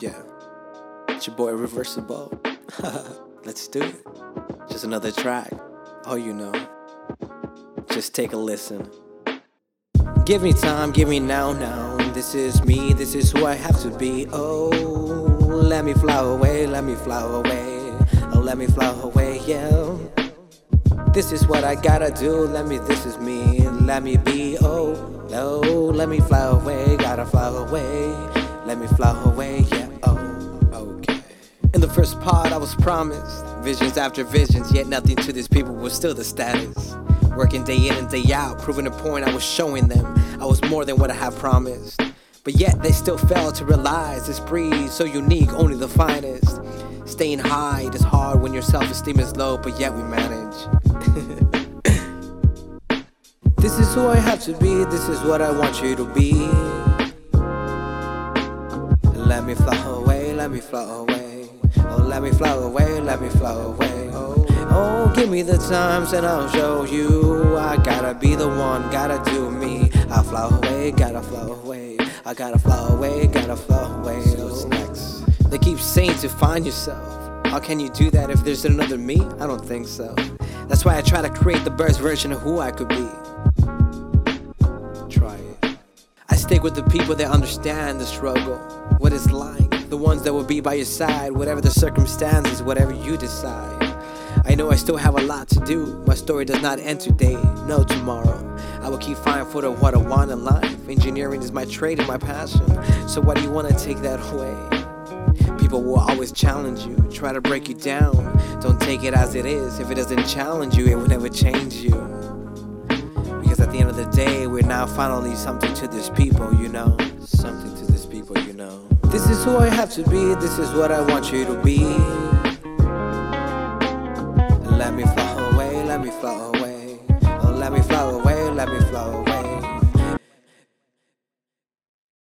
Yeah. It's your boy Reversible. Let's do it. Just another track. Oh, you know. Just take a listen. Give me time, give me now, now. This is me, this is who I have to be. Oh, let me fly away, let me fly away. Oh, let me fly away, yeah. This is what I gotta do. Let me, this is me. Let me be. Oh, no, let me fly away. Gotta fly away. Let me fly away. Yeah. In the first part, I was promised visions after visions, yet nothing to these people was still the status. Working day in and day out, proving a point I was showing them. I was more than what I had promised. But yet they still fail to realize this breed so unique, only the finest. Staying high it is hard when your self esteem is low, but yet we manage. this is who I have to be, this is what I want you to be. Let me fly away. Oh, let me fly away, let me fly away. Oh, oh, give me the times and I'll show you. I gotta be the one, gotta do me. I fly away, gotta fly away. I gotta fly away, gotta fly away. So what's next? They keep saying to find yourself. How can you do that if there's another me? I don't think so. That's why I try to create the best version of who I could be. Try it. I stick with the people that understand the struggle, what it's like, the ones that will be by your side, whatever the circumstances, whatever you decide. I know I still have a lot to do. My story does not end today, no tomorrow. I will keep finding for what I want in life. Engineering is my trade and my passion. So why do you want to take that away? People will always challenge you, try to break you down. Don't take it as it is. If it doesn't challenge you, it will never change you. Now finally something to this people, you know. Something to this people, you know. This is who I have to be, this is what I want you to be. Let me fly away, let me fly away.